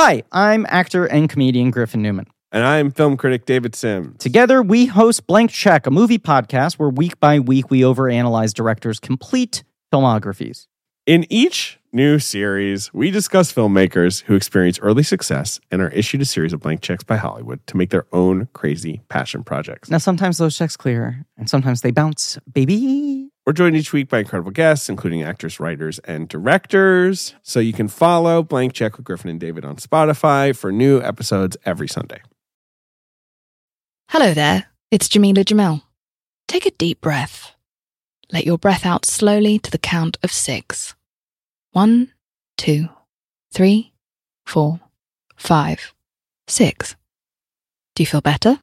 Hi, I'm actor and comedian Griffin Newman. And I'm film critic David Sim. Together, we host Blank Check, a movie podcast where week by week we overanalyze directors' complete filmographies. In each new series, we discuss filmmakers who experience early success and are issued a series of blank checks by Hollywood to make their own crazy passion projects. Now, sometimes those checks clear, and sometimes they bounce, baby. We're joined each week by incredible guests, including actors, writers, and directors. So you can follow Blank Check with Griffin and David on Spotify for new episodes every Sunday. Hello there, it's Jameela Jamil. Take a deep breath. Let your breath out slowly to the count of six. One, two, three, four, five, six. Do you feel better?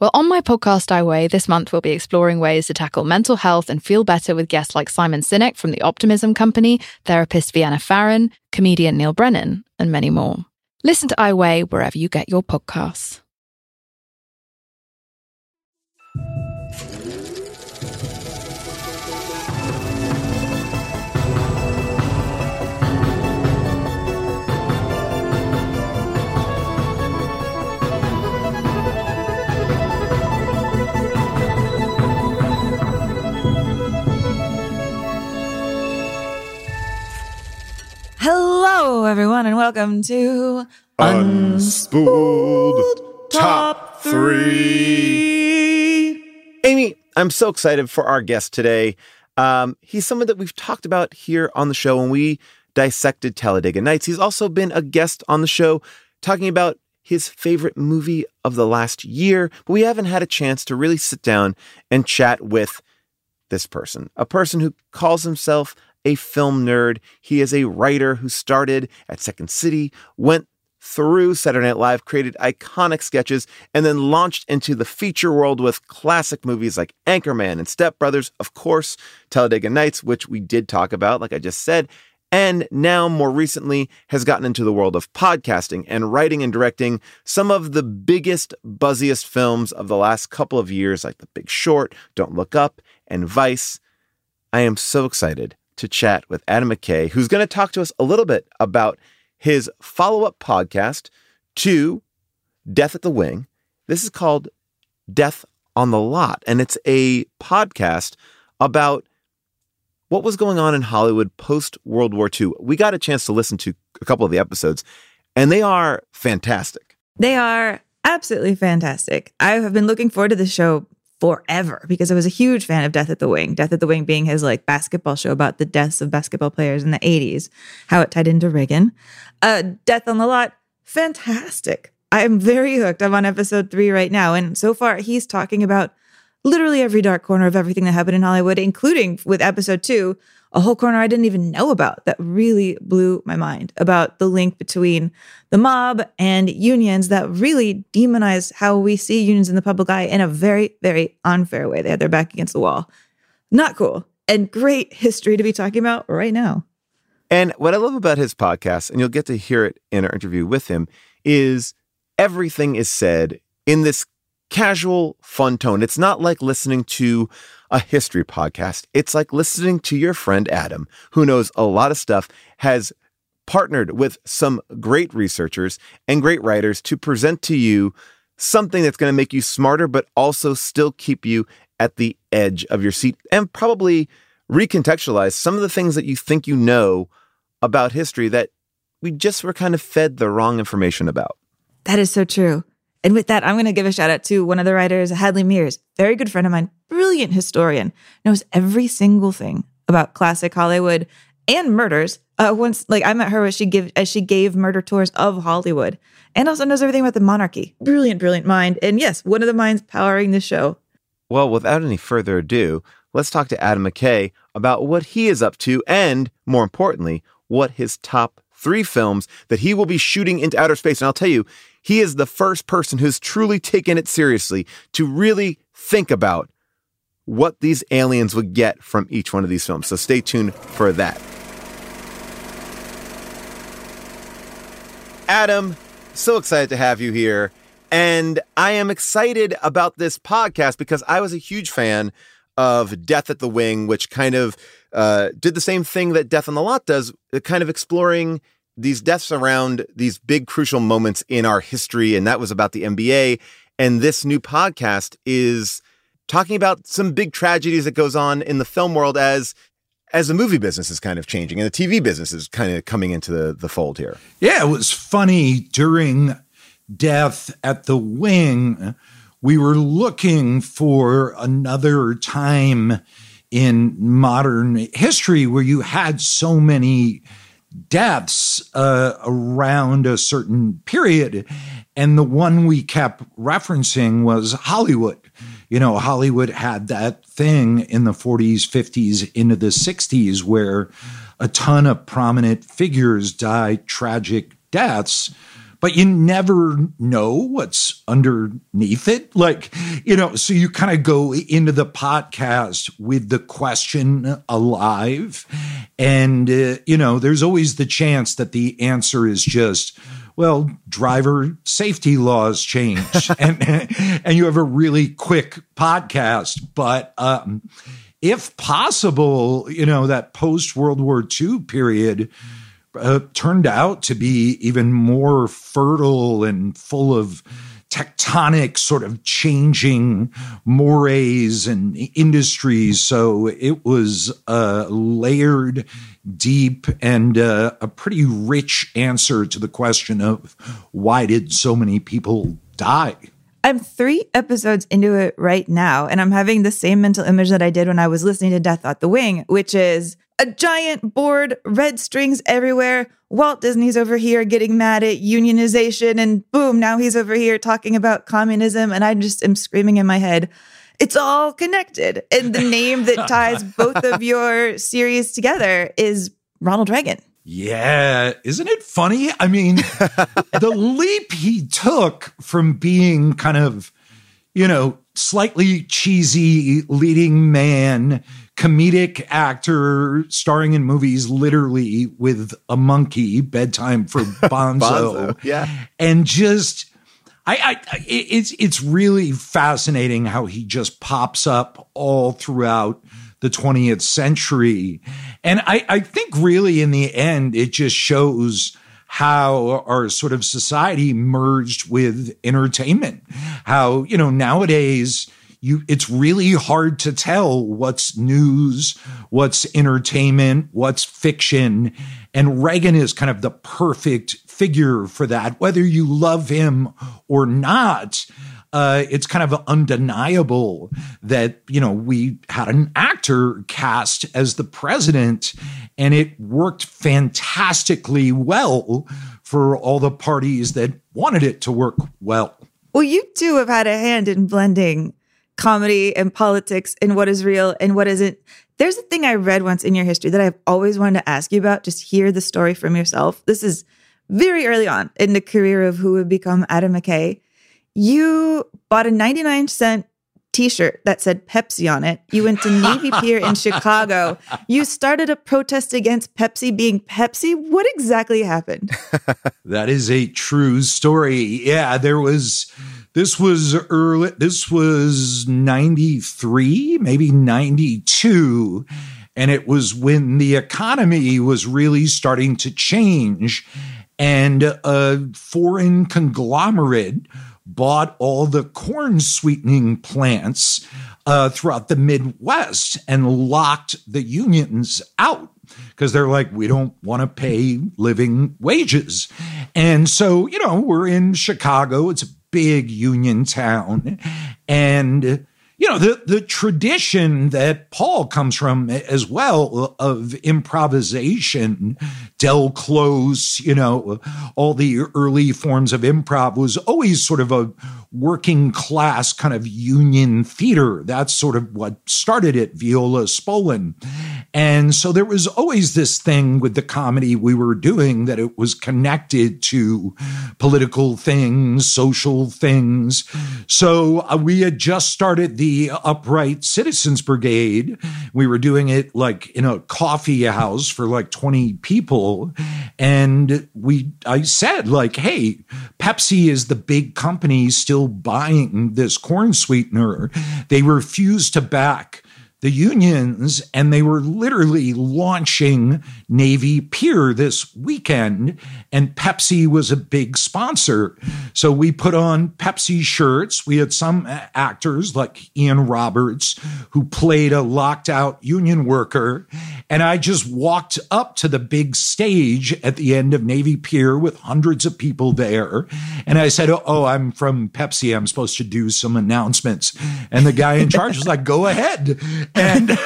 Well, on my podcast, I Weigh, this month we'll be exploring ways to tackle mental health and feel better with guests like Simon Sinek from the Optimism Company, therapist Vienna Pharaon, comedian Neal Brennan, and many more. Listen to I Weigh wherever you get your podcasts. Hello, everyone, and welcome to Unspooled Top Three. Amy, I'm so excited for our guest today. Um, he's someone that we've talked about here on the show when we dissected Talladega Nights. He's also been a guest on the show talking about his favorite movie of the last year, but we haven't had a chance to really sit down and chat with this person, a person who calls himself a film nerd. He is a writer who started at Second City, went through Saturday Night Live, created iconic sketches, and then launched into the feature world with classic movies like Anchorman and Step Brothers, of course, Talladega Nights, which we did talk about, like I just said, and now more recently has gotten into the world of podcasting and writing and directing some of the biggest, buzziest films of the last couple of years, like The Big Short, Don't Look Up, and Vice. I am so excited to chat with Adam McKay, who's going to talk to us a little bit about his follow up podcast to Death at the Wing. This is called Death on the Lot, and it's a podcast about what was going on in Hollywood post World War II. We got a chance to listen to a couple of the episodes, and they are fantastic. They are absolutely fantastic. I have been looking forward to this show forever because I was a huge fan of Death at the Wing. Death at the Wing being his like basketball show about the deaths of basketball players in the 80s, how it tied into Reagan. Uh, Death on the Lot, fantastic. I'm very hooked. I'm on episode three right now. And so far, he's talking about literally every dark corner of everything that happened in Hollywood, including with episode two, a whole corner I didn't even know about that really blew my mind about the link between the mob and unions that really demonized how we see unions in the public eye in a very, very unfair way. They had their back against the wall. Not cool. And great history to be talking about right now. And what I love about his podcast, and you'll get to hear it in our interview with him, is everything is said in this casual, fun tone. It's not like listening to a history podcast. It's like listening to your friend Adam, who knows a lot of stuff, has partnered with some great researchers and great writers to present to you something that's going to make you smarter, but also still keep you at the edge of your seat and probably recontextualize some of the things that you think you know about history that we just were kind of fed the wrong information about. That is so true. And with that, I'm going to give a shout out to one of the writers, Hadley Mears, very good friend of mine, brilliant historian, knows every single thing about classic Hollywood and murders. Uh, once, like I met her as she give as she gave murder tours of Hollywood, and also knows everything about the monarchy. Brilliant, brilliant mind. And yes, one of the minds powering the show. Well, without any further ado, let's talk to Adam McKay about what he is up to, and more importantly, what his top three films that he will be shooting into outer space. And I'll tell you, he is the first person who's truly taken it seriously to really think about what these aliens would get from each one of these films. So stay tuned for that. Adam, so excited to have you here. And I am excited about this podcast because I was a huge fan of Death at the Wing, which kind of uh, did the same thing that Death on the Lot does, kind of exploring these deaths around these big crucial moments in our history. And that was about the NBA. And this new podcast is talking about some big tragedies that goes on in the film world as as the movie business is kind of changing and the TV business is kind of coming into the, the fold here. Yeah, it was funny during Death at the Wing. We were looking for another time in modern history where you had so many deaths uh, around a certain period. And the one we kept referencing was Hollywood. You know, Hollywood had that thing in the 40s, 50s, into the 60s where a ton of prominent figures died tragic deaths but you never know what's underneath it. Like, you know, so you kind of go into the podcast with the question alive. And, uh, you know, there's always the chance that the answer is just, well, driver safety laws change and, and you have a really quick podcast. But, um, if possible, you know, that post World War II period, uh, turned out to be even more fertile and full of tectonic sort of changing mores and industries. So it was uh, layered, deep, and uh, a pretty rich answer to the question of why did so many people die? I'm three episodes into it right now, and I'm having the same mental image that I did when I was listening to Death at the Wing, which is a giant board, red strings everywhere. Walt Disney's over here getting mad at unionization, and boom, now he's over here talking about communism. And I just am screaming in my head, it's all connected. And the name that ties both of your series together is Ronald Reagan. Yeah, isn't it funny? I mean, the leap he took from being kind of, you know, slightly cheesy leading man, comedic actor starring in movies literally with a monkey, bedtime for Bonzo. Bonzo, yeah. And just I, I it's it's really fascinating how he just pops up all throughout the 20th century. And I, I think really in the end, it just shows how our sort of society merged with entertainment. How, you know, nowadays, you it's really hard to tell what's news, what's entertainment, what's fiction. And Reagan is kind of the perfect figure for that, whether you love him or not uh, it's kind of undeniable that you know we had an actor cast as the president, and it worked fantastically well for all the parties that wanted it to work well. Well, you two have had a hand in blending comedy and politics and what is real and what isn't. There's a thing I read once in your history that I've always wanted to ask you about. Just hear the story from yourself. This is very early on in the career of who would become Adam McKay you bought a 99 cent t-shirt that said Pepsi on it. You went to Navy Pier in Chicago. You started a protest against Pepsi being Pepsi. What exactly happened? that is a true story. Yeah, there was this was early this was 93, maybe 92. And it was when the economy was really starting to change and a foreign conglomerate bought all the corn sweetening plants uh, throughout the Midwest and locked the unions out because they're like, we don't want to pay living wages. And so, you know, we're in Chicago, it's a big union town. And you know the the tradition that Paul comes from as well of improvisation Del Close, you know, all the early forms of improv was always sort of a working class kind of union theater. That's sort of what started it, Viola Spolin. And so there was always this thing with the comedy we were doing that it was connected to political things, social things. So uh, we had just started the Upright Citizens Brigade. We were doing it like in a coffee house for like 20 people. And we, I said, like, hey, Pepsi is the big company still buying this corn sweetener. They refuse to back the unions and they were literally launching Navy Pier this weekend and Pepsi was a big sponsor. So we put on Pepsi shirts. We had some actors like Ian Roberts who played a locked out union worker and I just walked up to the big stage at the end of Navy Pier with hundreds of people there and I said, "Oh, I'm from Pepsi. I'm supposed to do some announcements." And the guy in charge was like, "Go ahead." And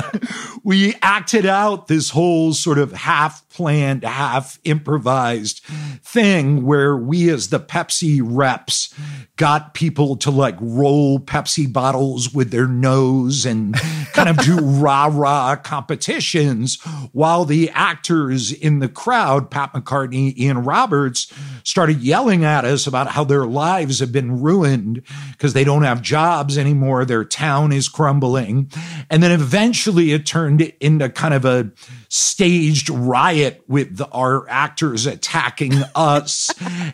we acted out this whole sort of half planned, half improvised thing where we, as the Pepsi reps, got people to like roll Pepsi bottles with their nose and kind of do rah rah competitions while the actors in the crowd, Pat McCartney, Ian Roberts, started yelling at us about how their lives have been ruined because they don't have jobs anymore. Their town is crumbling. And then eventually it turned into kind of a staged riot with our actors attacking us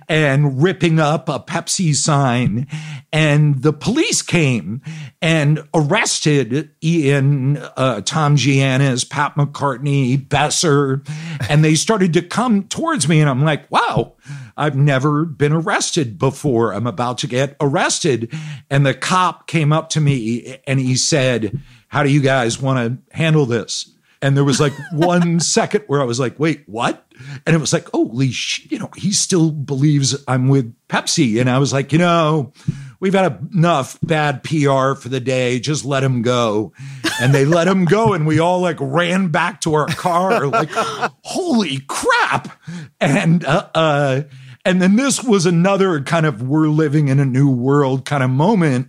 and ripping up a Pepsi sign. And the police came and arrested Ian, uh, Tom Giannis, Pat McCartney, Besser, and they started to come towards me. And I'm like, wow, I've never been arrested before. I'm about to get arrested. And the cop came up to me and he said, how do you guys want to handle this? And there was like one second where I was like, wait, what? And it was like, holy shit, you know, he still believes I'm with Pepsi. And I was like, you know, we've had enough bad PR for the day. Just let him go. And they let him go. And we all like ran back to our car, like, holy crap. And, uh, uh, and then this was another kind of we're living in a new world kind of moment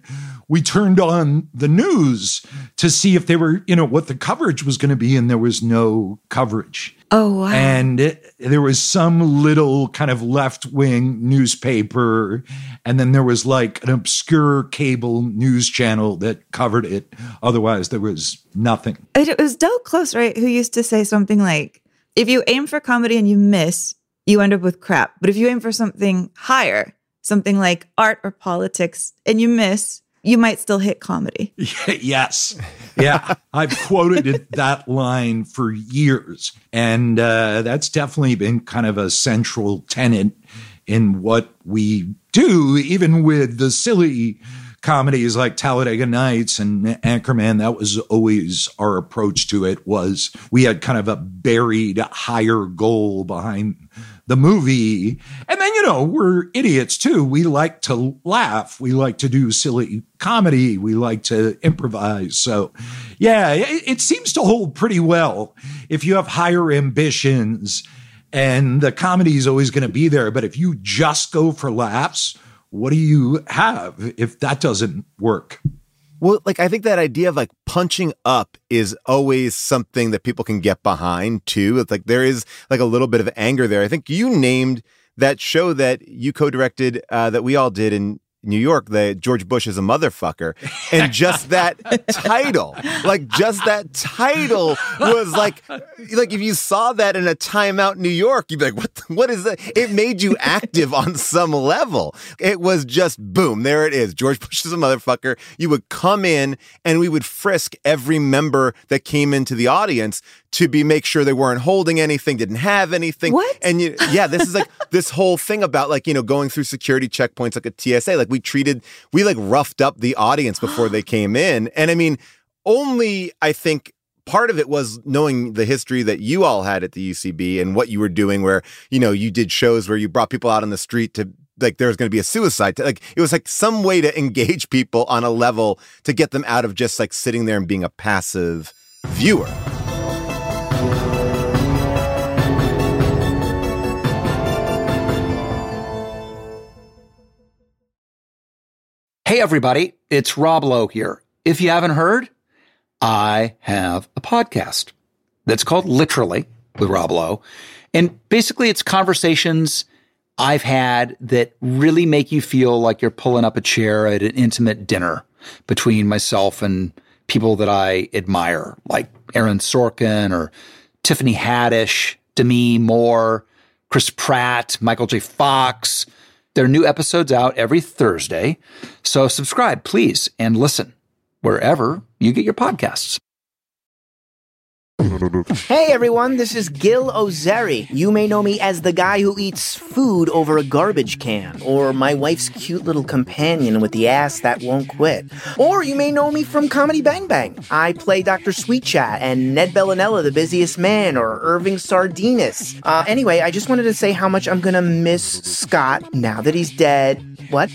we turned on the news to see if they were, you know, what the coverage was going to be, and there was no coverage. Oh, wow. And it, there was some little kind of left wing newspaper. And then there was like an obscure cable news channel that covered it. Otherwise, there was nothing. It was Del Close, right? Who used to say something like, if you aim for comedy and you miss, you end up with crap. But if you aim for something higher, something like art or politics, and you miss, you might still hit comedy. yes. Yeah. I've quoted that line for years. And uh, that's definitely been kind of a central tenet in what we do, even with the silly comedies like Talladega Nights and Anchorman. That was always our approach to it was we had kind of a buried higher goal behind the movie. And then, you know, we're idiots too. We like to laugh. We like to do silly comedy. We like to improvise. So, yeah, it, it seems to hold pretty well if you have higher ambitions and the comedy is always going to be there. But if you just go for laughs, what do you have if that doesn't work? Well, like I think that idea of like punching up is always something that people can get behind too. It's like there is like a little bit of anger there. I think you named that show that you co-directed uh, that we all did in New York, the George Bush is a motherfucker. And just that title, like just that title was like, like if you saw that in a Time Out New York, you'd be like, what, the, what is that? It made you active on some level. It was just boom, there it is. George Bush is a motherfucker. You would come in and we would frisk every member that came into the audience to be make sure they weren't holding anything, didn't have anything. What? And you, yeah, this is like this whole thing about like, you know, going through security checkpoints like a TSA. Like we treated, we like roughed up the audience before they came in. And I mean, only I think part of it was knowing the history that you all had at the UCB and what you were doing, where, you know, you did shows where you brought people out on the street to like there was going to be a suicide. Like it was like some way to engage people on a level to get them out of just like sitting there and being a passive viewer. Hey, everybody, it's Rob Lowe here. If you haven't heard, I have a podcast that's called Literally with Rob Lowe. And basically, it's conversations I've had that really make you feel like you're pulling up a chair at an intimate dinner between myself and people that I admire, like Aaron Sorkin or Tiffany Haddish, Demi Moore, Chris Pratt, Michael J. Fox. There are new episodes out every Thursday. So subscribe, please, and listen wherever you get your podcasts. Hey everyone, this is Gil Ozeri. You may know me as the guy who eats food over a garbage can, or my wife's cute little companion with the ass that won't quit. Or you may know me from Comedy Bang Bang. I play Dr. Sweet Chat and Ned Bellinella, the busiest man, or Irving Sardinas. Uh, anyway, I just wanted to say how much I'm gonna miss Scott now that he's dead. What?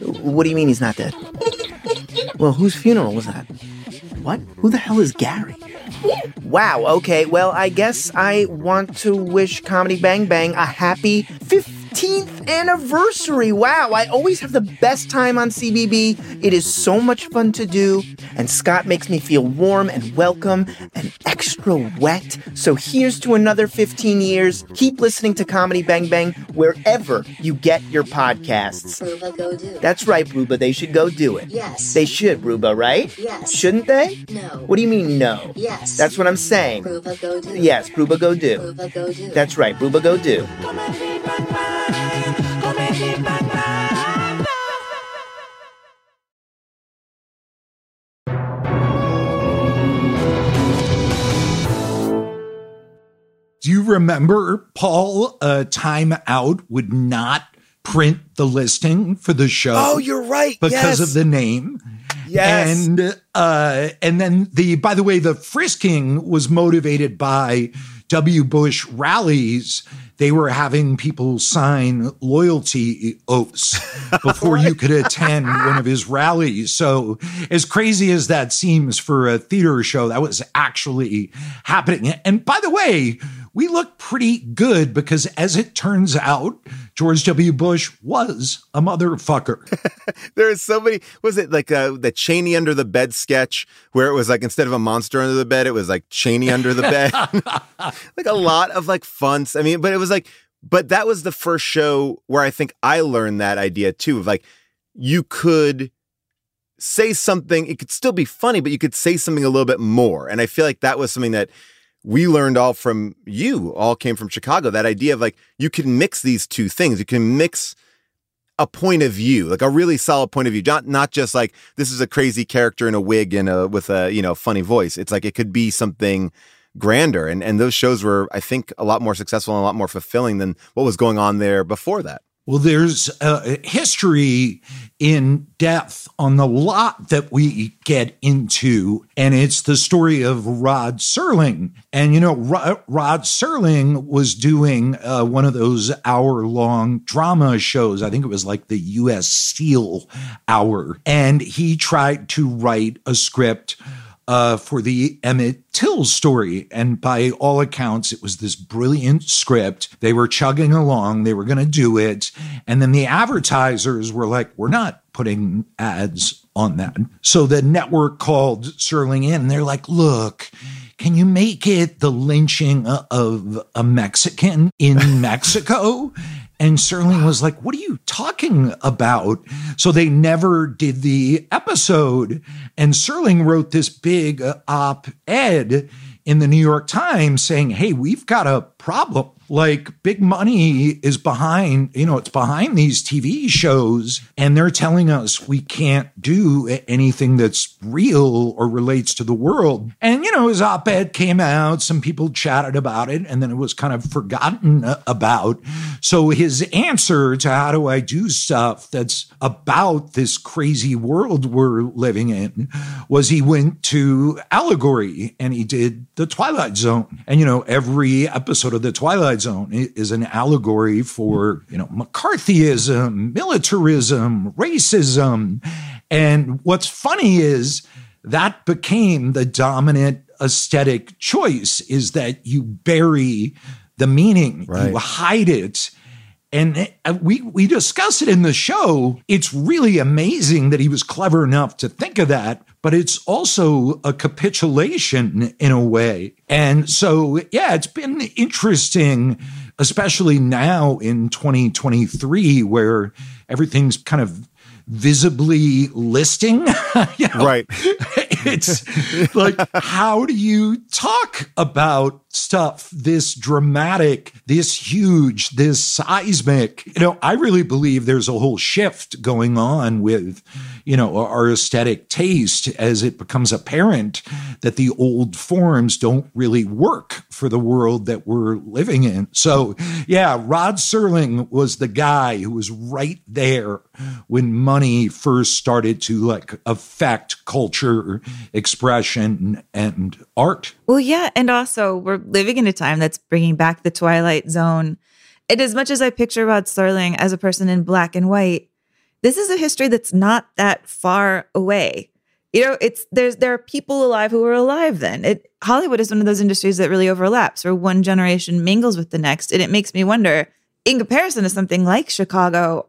What do you mean he's not dead? Well, whose funeral was that? What? Who the hell is Gary? Wow, okay, well, I guess I want to wish Comedy Bang Bang a happy 15th anniversary. Wow, I always have the best time on CBB. It is so much fun to do, and Scott makes me feel warm and welcome and extra wet. So here's to another 15 years. Keep listening to Comedy Bang Bang wherever you get your podcasts. Ruba, go do. That's right, Ruba. They should go do it. Yes. They should, Ruba, right? Yes. Shouldn't they? No. What do you mean, no? Yes. That's what I'm saying. Ruba, go do. Yes, Ruba, go do. Ruba, go do. That's right, Ruba, go do. Do you remember, Paul, uh, Time Out would not print the listing for the show? Oh, you're right. Because yes. of the name. Yes. And uh, and then the by the way, the frisking was motivated by W. Bush rallies. They were having people sign loyalty oaths before you could attend one of his rallies. So, as crazy as that seems for a theater show, that was actually happening. And by the way, we look pretty good because, as it turns out, George W. Bush was a motherfucker. there is so many. Was it like uh, the Cheney under the bed sketch where it was like instead of a monster under the bed, it was like Cheney under the bed? like a lot of like fun. I mean, but it was like, but that was the first show where I think I learned that idea too of like you could say something, it could still be funny, but you could say something a little bit more. And I feel like that was something that we learned all from you, all came from Chicago. That idea of like you can mix these two things. You can mix a point of view, like a really solid point of view, not not just like this is a crazy character in a wig and a with a you know funny voice. It's like it could be something grander, and and those shows were I think a lot more successful and a lot more fulfilling than what was going on there before that. Well, there's a history in Death on the Lot that we get into, and it's the story of Rod Serling. And, you know, Rod, Rod Serling was doing uh, one of those hour long drama shows. I think it was like the U.S. Steel Hour. And he tried to write a script uh, for the Emmett Till story. And by all accounts, it was this brilliant script. They were chugging along, they were going to do it. And then the advertisers were like, we're not putting ads on that. So the network called Serling in and they're like, look, can you make it the lynching of a Mexican in Mexico? And Serling was like, What are you talking about? So they never did the episode. And Serling wrote this big op ed in the New York Times saying, Hey, we've got a problem. Like big money is behind, you know, it's behind these TV shows, and they're telling us we can't do anything that's real or relates to the world. And, you know, his op ed came out, some people chatted about it, and then it was kind of forgotten uh, about. So his answer to how do I do stuff that's about this crazy world we're living in was he went to Allegory and he did the Twilight Zone. And, you know, every episode of the Twilight Zone is an allegory for, you know, McCarthyism, militarism, racism. And what's funny is that became the dominant aesthetic choice is that you bury the meaning, Right. you hide it. And uh, we we discuss it in the show. It's really amazing that he was clever enough to think of that, but it's also a capitulation in a way. And so, yeah, it's been interesting, especially now in 2023, where everything's kind of visibly listing. you know? Right. it's like, how do you talk about stuff this dramatic, this huge, this seismic? You know, I really believe there's a whole shift going on with, you know, our aesthetic taste as it becomes apparent that the old forms don't really work for the world that we're living in. So, yeah, Rod Serling was the guy who was right there when money first started to like affect culture, expression, and art. Well, yeah. And also, we're living in a time that's bringing back the Twilight Zone. And as much as I picture Rod Serling as a person in black and white, this is a history that's not that far away. You know, it's there's there are people alive who were alive then. It Hollywood is one of those industries that really overlaps, where one generation mingles with the next, and it makes me wonder, in comparison to something like Chicago,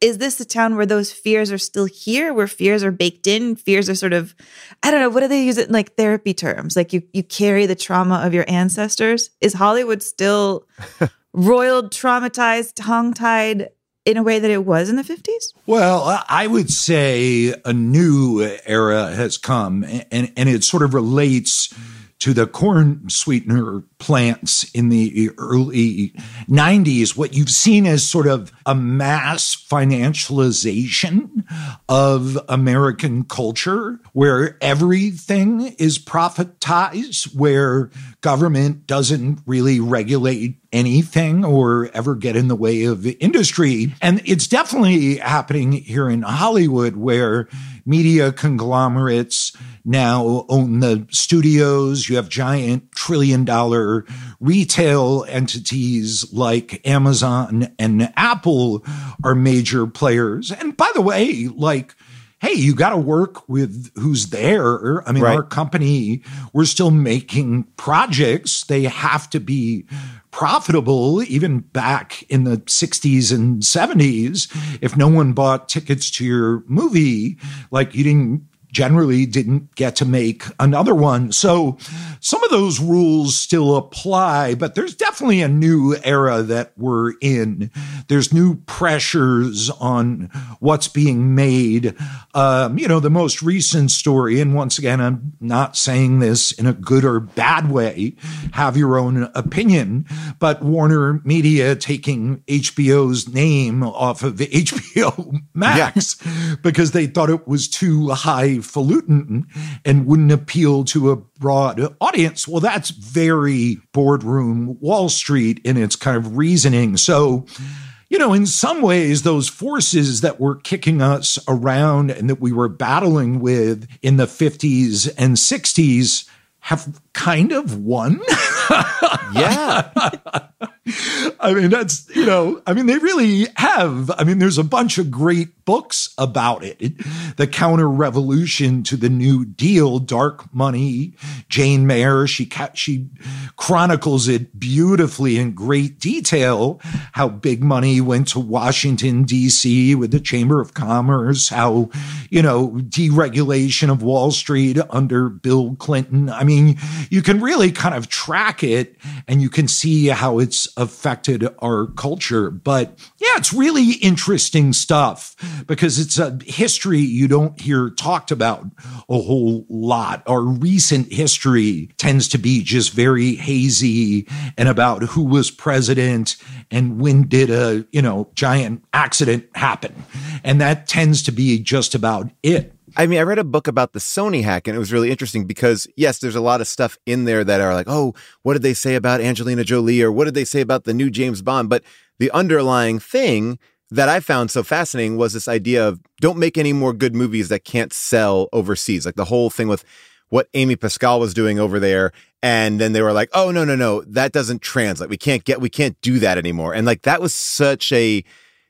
is this a town where those fears are still here where fears are baked in fears are sort of i don't know what do they use it in like therapy terms like you you carry the trauma of your ancestors is hollywood still roiled traumatized tongue-tied in a way that it was in the 50s well i would say a new era has come and and it sort of relates to the corn sweetener plants in the early 90s, what you've seen is sort of a mass financialization of American culture where everything is profitized, where government doesn't really regulate anything or ever get in the way of industry. And it's definitely happening here in Hollywood where media conglomerates now own the studios. You have giant trillion dollar retail entities like Amazon and Apple are major players. And by the way, like, hey, you got to work with who's there. I mean, right. our company, we're still making projects. They have to be profitable even back in the 60s and 70s. If no one bought tickets to your movie, like you didn't generally didn't get to make another one. So some of those rules still apply, but there's definitely a new era that we're in. There's new pressures on what's being made. Um, you know, the most recent story, and once again, I'm not saying this in a good or bad way, have your own opinion, but Warner Media taking HBO's name off of HBO Max yeah. because they thought it was too high highfalutin and wouldn't appeal to a broad audience. Well, that's very boardroom Wall Street in its kind of reasoning. So, you know, in some ways, those forces that were kicking us around and that we were battling with in the 50s and 60s have kind of won. yeah. I mean, that's, you know, I mean, they really have. I mean, there's a bunch of great books about it. The counter revolution to the New Deal, Dark Money, Jane Mayer, she, she chronicles it beautifully in great detail how big money went to Washington, D.C. with the Chamber of Commerce, how, you know, deregulation of Wall Street under Bill Clinton. I mean, you can really kind of track it and you can see how it's affected our culture. But yeah, it's really interesting stuff because it's a history you don't hear talked about a whole lot. Our recent history tends to be just very hazy and about who was president and when did a, you know, giant accident happen. And that tends to be just about it. I mean, I read a book about the Sony hack and it was really interesting because, yes, there's a lot of stuff in there that are like, oh, what did they say about Angelina Jolie or what did they say about the new James Bond? But the underlying thing that I found so fascinating was this idea of don't make any more good movies that can't sell overseas. Like the whole thing with what Amy Pascal was doing over there. And then they were like, oh, no, no, no, that doesn't translate. We can't get, we can't do that anymore. And like that was such a,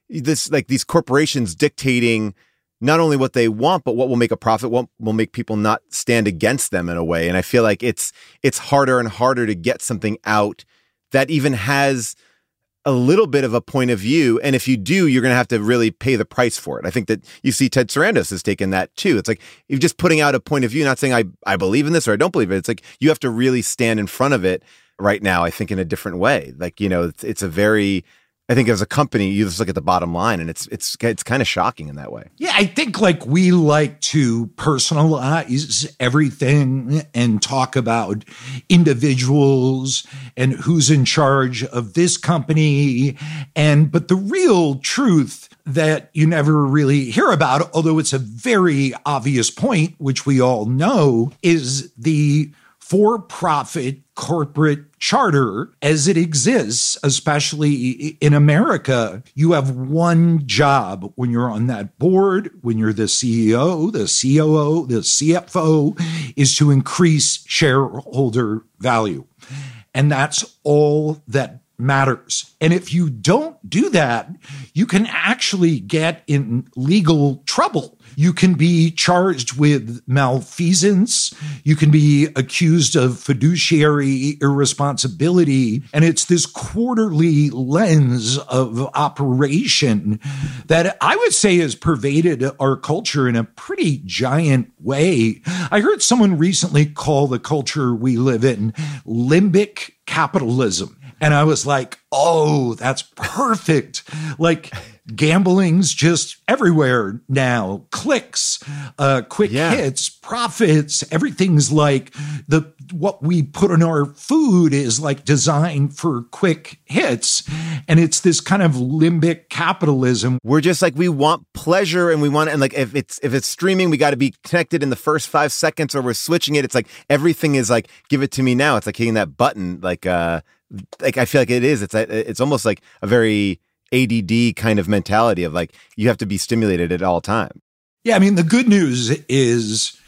this, like these corporations dictating not only what they want, but what will make a profit, what will make people not stand against them in a way. And I feel like it's it's harder and harder to get something out that even has a little bit of a point of view. And if you do, you're going to have to really pay the price for it. I think that you see Ted Sarandos has taken that too. It's like you're just putting out a point of view, not saying I, I believe in this or I don't believe it. It's like you have to really stand in front of it right now, I think in a different way. Like, you know, it's, it's a very, I think as a company, you just look at the bottom line, and it's it's it's kind of shocking in that way. Yeah, I think like we like to personalize everything and talk about individuals and who's in charge of this company, and but the real truth that you never really hear about, although it's a very obvious point, which we all know, is the for profit corporate charter as it exists, especially in America. You have one job when you're on that board, when you're the CEO, the COO, the CFO, is to increase shareholder value. And that's all that matters. And if you don't do that, you can actually get in legal trouble you can be charged with malfeasance. You can be accused of fiduciary irresponsibility. And it's this quarterly lens of operation that I would say has pervaded our culture in a pretty giant way. I heard someone recently call the culture we live in limbic capitalism. And I was like, oh, that's perfect. Like, gambling's just everywhere now. Clicks, uh, quick yeah. hits, profits. Everything's like the what we put in our food is like designed for quick hits, and it's this kind of limbic capitalism. We're just like we want pleasure, and we want and like if it's if it's streaming, we got to be connected in the first five seconds, or we're switching it. It's like everything is like give it to me now. It's like hitting that button, like uh, like I feel like it is. It's it's almost like a very ADD kind of mentality of like you have to be stimulated at all time. Yeah, I mean the good news is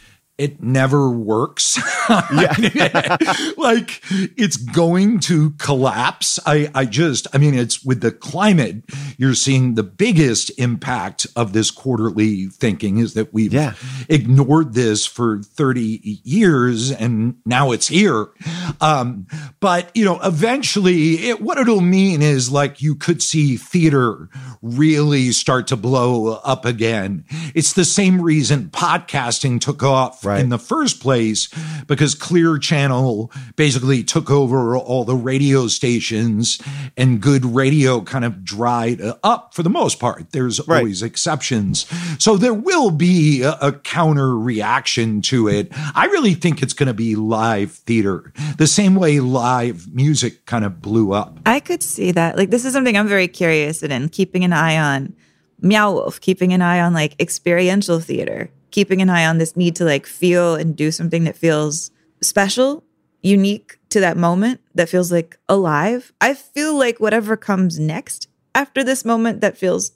it never works. yeah. like it's going to collapse. I, I just, I mean, it's with the climate, you're seeing the biggest impact of this quarterly thinking is that we've yeah. ignored this for 30 years and now it's here. Um, but, you know, eventually it, what it'll mean is like you could see theater really start to blow up again. It's the same reason podcasting took off right. In the first place because Clear Channel basically took over all the radio stations and good radio kind of dried up for the most part. There's right. always exceptions. So there will be a, a counter reaction to it. I really think it's going to be live theater, the same way live music kind of blew up. I could see that. Like, this is something I'm very curious in, keeping an eye on. Meow Wolf, keeping an eye on like experiential theater keeping an eye on this need to like feel and do something that feels special, unique to that moment, that feels like alive. I feel like whatever comes next after this moment that feels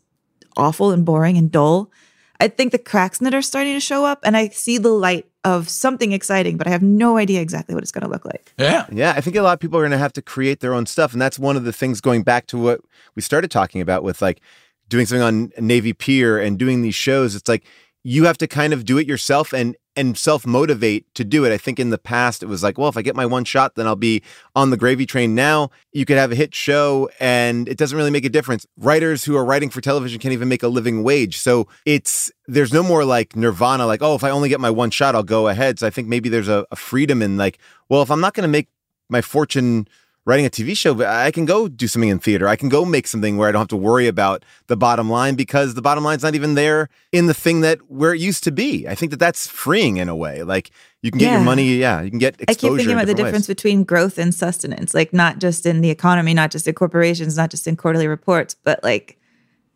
awful and boring and dull, I think the cracks in it are starting to show up and I see the light of something exciting, but I have no idea exactly what it's going to look like. Yeah. Yeah. I think a lot of people are going to have to create their own stuff. And that's one of the things going back to what we started talking about with like doing something on Navy Pier and doing these shows. It's like, you have to kind of do it yourself and and self motivate to do it. I think in the past it was like, well, if I get my one shot, then I'll be on the gravy train. Now you could have a hit show and it doesn't really make a difference. Writers who are writing for television can't even make a living wage. So it's there's no more like nirvana, like, oh, if I only get my one shot, I'll go ahead. So I think maybe there's a, a freedom in like, well, if I'm not gonna make my fortune writing a TV show, but I can go do something in theater. I can go make something where I don't have to worry about the bottom line because the bottom line's not even there in the thing that where it used to be. I think that that's freeing in a way. Like you can get yeah. your money, yeah, you can get exposure. I keep thinking about the difference ways. between growth and sustenance, like not just in the economy, not just in corporations, not just in quarterly reports, but like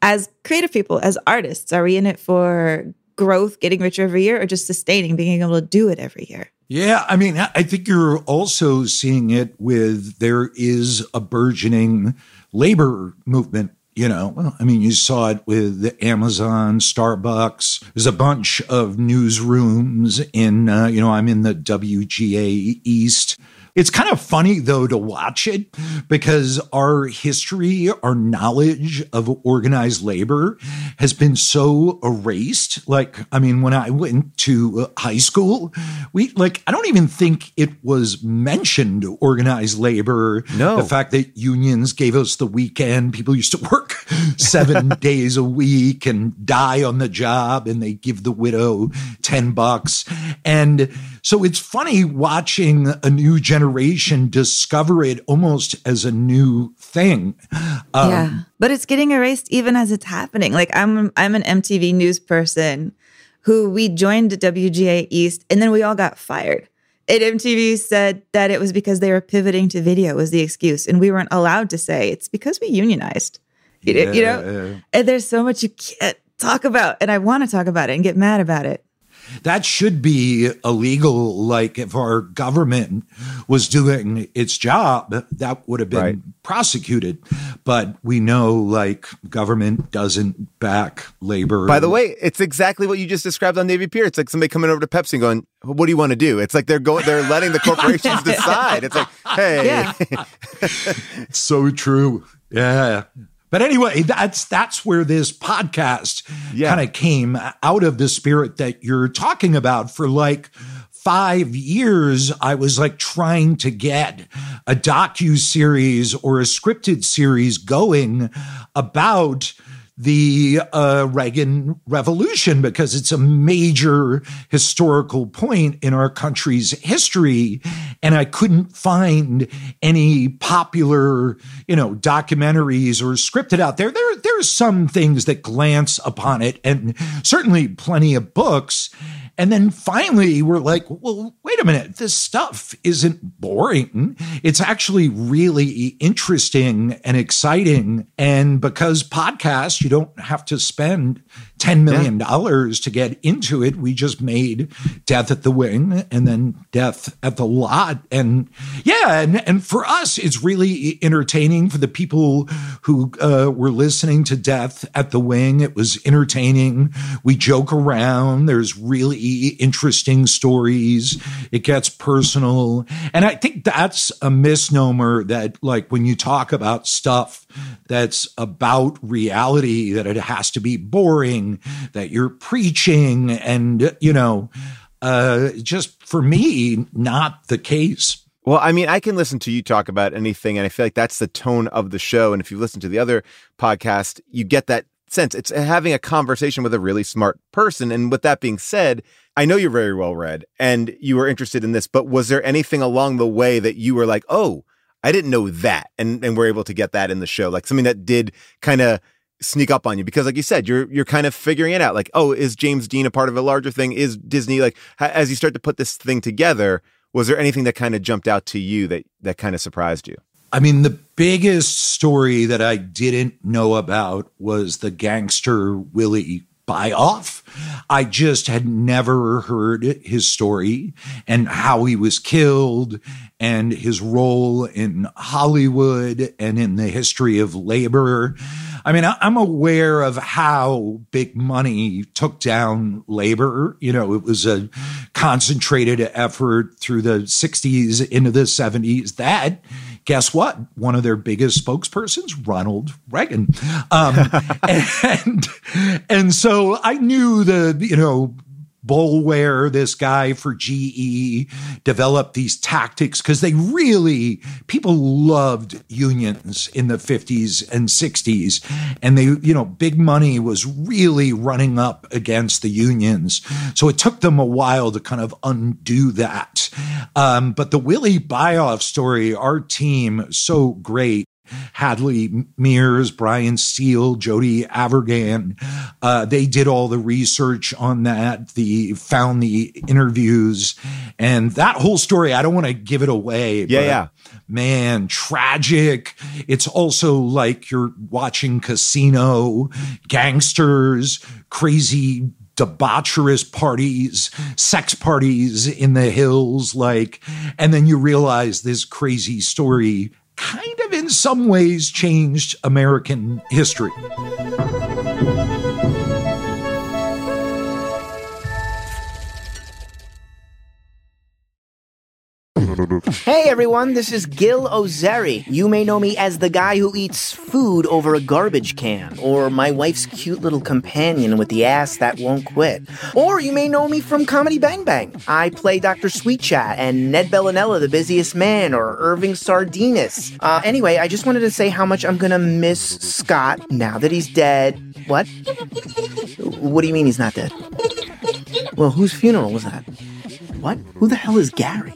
as creative people, as artists, are we in it for growth, getting richer every year, or just sustaining, being able to do it every year? Yeah, I mean, I think you're also seeing it with there is a burgeoning labor movement. You know, I mean, you saw it with Amazon, Starbucks. There's a bunch of newsrooms in, uh, you know, I'm in the WGA East It's kind of funny though to watch it because our history, our knowledge of organized labor has been so erased. Like, I mean, when I went to uh, high school, we like, I don't even think it was mentioned organized labor. No. The fact that unions gave us the weekend, people used to work seven days a week and die on the job and they give the widow 10 bucks. And so it's funny watching a new generation discover it almost as a new thing. Um, yeah, but it's getting erased even as it's happening. Like I'm, I'm an MTV news person who we joined WGA East, and then we all got fired. And MTV said that it was because they were pivoting to video was the excuse, and we weren't allowed to say it's because we unionized. You, know- you know, and there's so much you can't talk about, and I want to talk about it and get mad about it. That should be illegal. Like if our government was doing its job, that would have been Right. prosecuted. But we know like government doesn't back labor. By the way, it's exactly what you just described on Navy Pier. It's like somebody coming over to Pepsi and going, "What do you want to do?" It's like they're going, they're letting the corporations decide. It's like, hey, Yeah. so true. Yeah. But anyway, that's that's where this podcast Yeah. kind of came out of the spirit that you're talking about for like 5 years I was like trying to get a docu series or a scripted series going about the uh, Reagan Revolution because it's a major historical point in our country's history, and I couldn't find any popular, you know, documentaries or scripted out there. There, there's some things that glance upon it, and certainly plenty of books. And then finally, we're like, well, wait a minute, this stuff isn't boring. It's actually really interesting and exciting. And because podcasts, you don't have to spend $10 million to get into it. We just made Death at the Wing and then Death at the Lot. And yeah, and, and for us, it's really entertaining for the people who uh, were listening to Death at the Wing. It was entertaining. We joke around. There's really interesting stories. It gets personal. And I think that's a misnomer that, like, when you talk about stuff that's about reality, that it has to be boring, that you're preaching, and, you know, uh, just for me, not the case. Well, I mean, I can listen to you talk about anything, and I feel like that's the tone of the show. And if you listen to the other podcast, you get that sense. It's having a conversation with a really smart person. And with that being said, I know you're very well read and you were interested in this, but was there anything along the way that you were like, oh, I didn't know that, and and we're able to get that in the show, like something that did kind of sneak up on you because like you said you're you're kind of figuring it out like oh is James Dean a part of a larger thing is Disney like as you start to put this thing together was there anything that kind of jumped out to you that that kind of surprised you I mean, the biggest story that I didn't know about was the gangster Willie Bioff. I just had never heard his story and how he was killed and his role in Hollywood and in the history of labor. I mean, I'm aware of how big money took down labor. You know, it was a concentrated effort through the 60s into the 70s that guess what? One of their biggest spokespersons, Ronald Reagan. Um, and, and so I knew the, you know, Boulware, this guy for GE, developed these tactics because they really, people loved unions in the 50s and 60s. And they, you know, big money was really running up against the unions. So it took them a while to kind of undo that. Um, but the Willie Bioff story, our team, so great. Hadley Meares, Brian Steele, Jody Avirgan. Uh, they did all the research on that. The found the interviews and that whole story. I don't want to give it away. Yeah, but yeah. Man, tragic. It's also like you're watching Casino, gangsters, crazy debaucherous parties, sex parties in the hills, like, and then you realize this crazy story kind of in some ways changed American history. Hey everyone, this is Gil Ozeri. You may know me as the guy who eats food over a garbage can, or my wife's cute little companion with the ass that won't quit. Or you may know me from Comedy Bang Bang. I play Dr. Sweet Chat and Ned Bellinella, the busiest man, or Irving Sardinas. Uh, anyway, I just wanted to say how much I'm gonna miss Scott now that he's dead. What? What do you mean he's not dead? Well, whose funeral was that? What? Who the hell is Gary?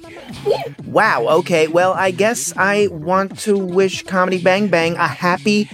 Wow, okay, well, I guess I want to wish Comedy Bang Bang a happy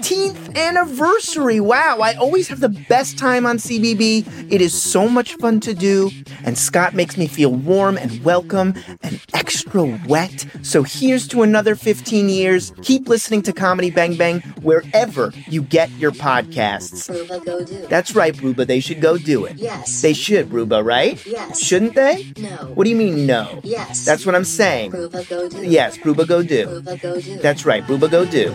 15th anniversary. Wow, I always have the best time on CBB. It is so much fun to do, and Scott makes me feel warm and welcome and extra wet. So here's to another 15 years. Keep listening to Comedy Bang Bang wherever you get your podcasts. Ruba, go do. That's right, Ruba. They should go do it. Yes. They should, Ruba, right? Yes. Shouldn't they? No. What do you mean, no? Yes. That's what I'm saying. Ruba, go do. Yes, Ruba, go do. Ruba, go do. That's right, Ruba, go do.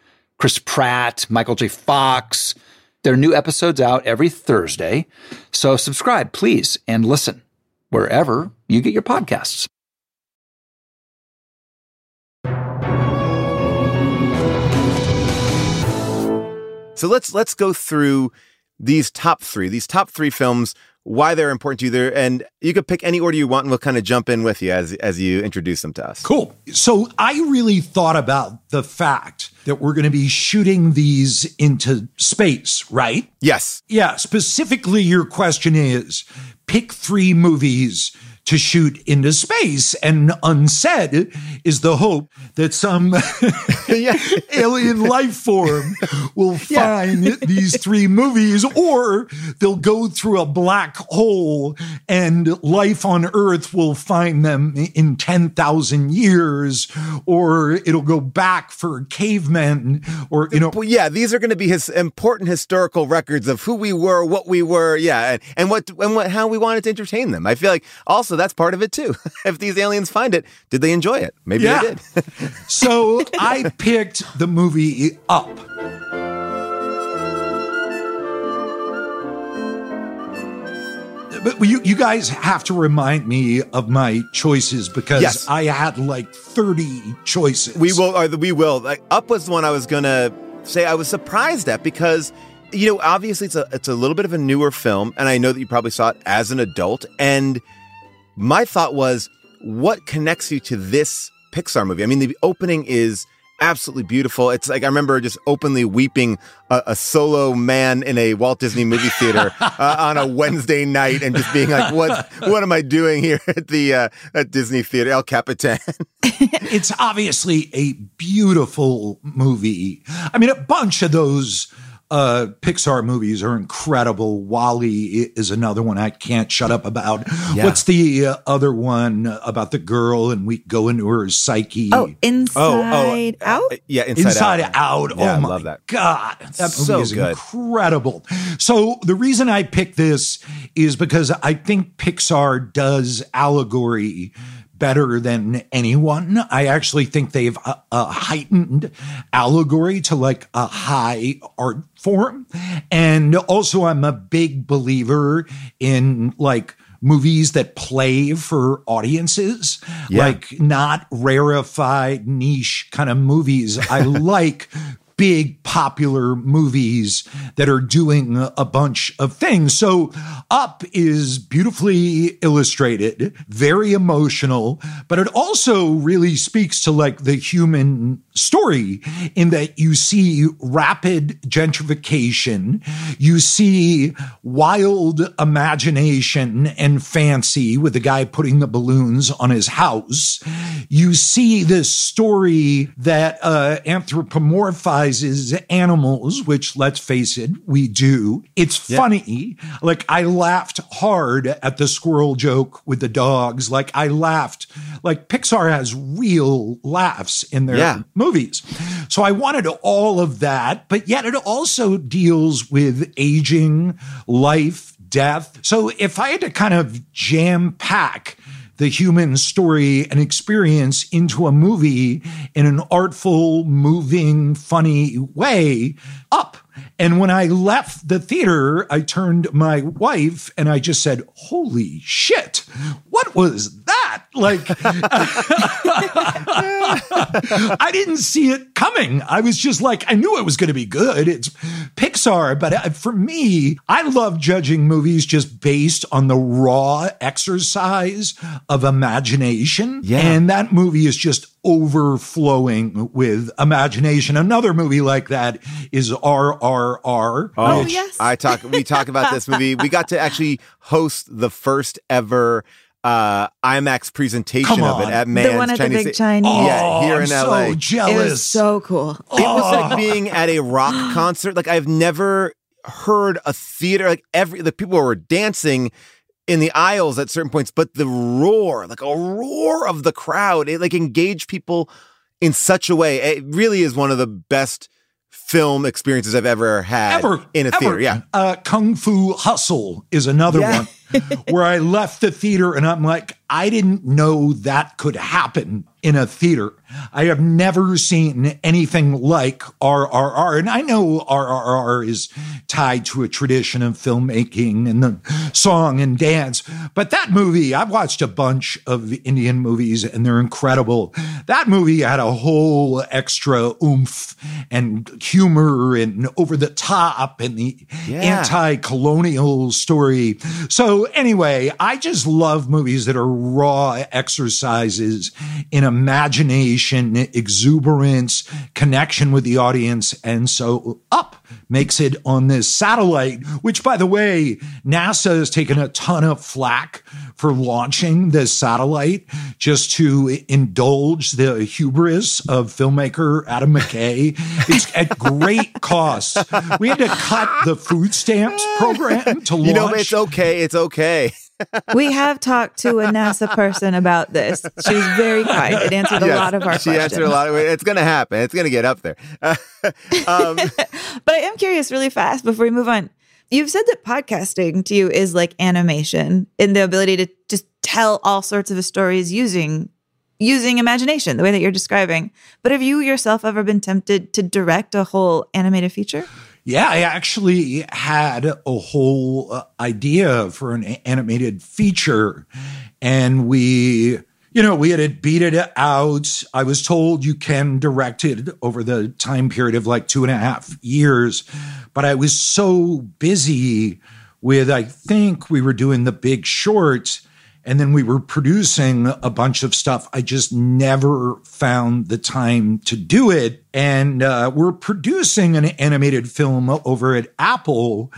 Chris Pratt, Michael J. Fox. There are new episodes out every Thursday. So subscribe, please, and listen wherever you get your podcasts. So let's let's go through these top three, these top three films, why they're important to you there, and you could pick any order you want, and we'll kind of jump in with you as as you introduce them to us. Cool. So I really thought about the fact that we're going to be shooting these into space, right? Yes. Yeah. Specifically, your question is pick three movies to shoot into space. And unsaid is the hope that some alien life form will find these three movies, or they'll go through a black hole and life on Earth will find them in 10,000 years, or it'll go back for cavemen, or, you know. Well, yeah, these are going to be his important historical records of who we were, what we were, yeah, and, and what and what how we wanted to entertain them. I feel like also that's part of it too. if these aliens find it, did they enjoy it? Maybe Yeah. they did. So I picked the movie Up. But you, you guys have to remind me of my choices because Yes. I had like 30 choices. We will. Or we will. Like, Up was the one I was gonna say. I was surprised at because you know obviously it's a it's a little bit of a newer film, and I know that you probably saw it as an adult. And my thought was, what connects you to this Pixar movie? I mean, the opening is absolutely beautiful. It's like I remember just openly weeping a, a solo man in a Walt Disney movie theater uh, on a Wednesday night, and just being like, "What what am I doing here at the uh, at Disney theater, El Capitan?" it's obviously a beautiful movie. I mean, a bunch of those uh, Pixar movies are incredible. WALL-E is another one I can't shut up about. Yeah. What's the uh, other one about the girl and we go into her psyche? Oh, Inside Out? Uh, yeah, Inside, Inside, Out. Out. Yeah, oh I my love that. God, that movie So is good. incredible. So the reason I picked this is because I think Pixar does allegory better than anyone. I actually think they've a, a heightened allegory to like a high art form. And also I'm a big believer in like movies that play for audiences, Yeah. like not rarefied niche kind of movies. I like big popular movies that are doing a bunch of things. So Up is beautifully illustrated, very emotional, but it also really speaks to like the human story in that you see rapid gentrification, you see wild imagination and fancy with the guy putting the balloons on his house. You see this story that uh, anthropomorphizes sexualizes animals, which let's face it, we do. It's funny. Like I laughed hard at the squirrel joke with the dogs. Like I laughed, like Pixar has real laughs in their Yeah. movies. So I wanted all of that, but yet it also deals with aging, life, death. So if I had to kind of jam pack the human story and experience into a movie in an artful, moving, funny way, up. And when I left the theater, I turned my wife and I just said, Holy shit, what was? Like, I didn't see it coming. I was just like, I knew it was going to be good. It's Pixar, but uh, for me, I love judging movies just based on the raw exercise of imagination. Yeah. And that movie is just overflowing with imagination. Another movie like that is RRR. Oh, which- yes. I talk. We talk about this movie. We got to actually host the first ever uh, IMAX presentation of it on. at The Man's one at the Chinese. Big Chinese. Yeah, Oh, here I'm in so LA. It was so cool. It was like being at a rock concert. Like I've never heard a theater like every the people were dancing in the aisles at certain points, but the roar, like a roar of the crowd, it like engaged people in such a way. It really is one of the best film experiences I've ever had ever in a ever. theater. Yeah. Uh, Kung Fu Hustle is another Yeah. one where I left the theater and I'm like, I didn't know that could happen in a theater. I have never seen anything like RRR. And I know RRR is tied to a tradition of filmmaking and the song and dance, but that movie, I've watched a bunch of Indian movies and they're incredible. That movie had a whole extra oomph and humor and over the top and the Yeah. anti colonial story. So, anyway, I just love movies that are raw exercises in imagination, exuberance, connection with the audience. And so, Up makes it on this satellite, which, by the way, NASA has taken a ton of flack for launching this satellite just to indulge the hubris of filmmaker Adam McKay. It's at great cost. We had to cut the food stamps program to launch. You know, it's okay. It's okay. We have talked to a NASA person about this. She was very kind. It answered a lot of our she questions. answered a lot of It's going to happen. It's going to get up there. um, But I am curious really fast before we move on. You've said that podcasting to you is like animation in the ability to just tell all sorts of stories using using imagination, the way that you're describing. But have you yourself ever been tempted to direct a whole animated feature? Yeah, I actually had a whole uh, idea for an animated feature, and we, you know, we had it beat it out. I was told you can direct it over the time period of like two and a half years, but I was so busy with, I think we were doing the big short. And then we were producing a bunch of stuff. I just never found the time to do it. And uh, we're producing an animated film over at Apple.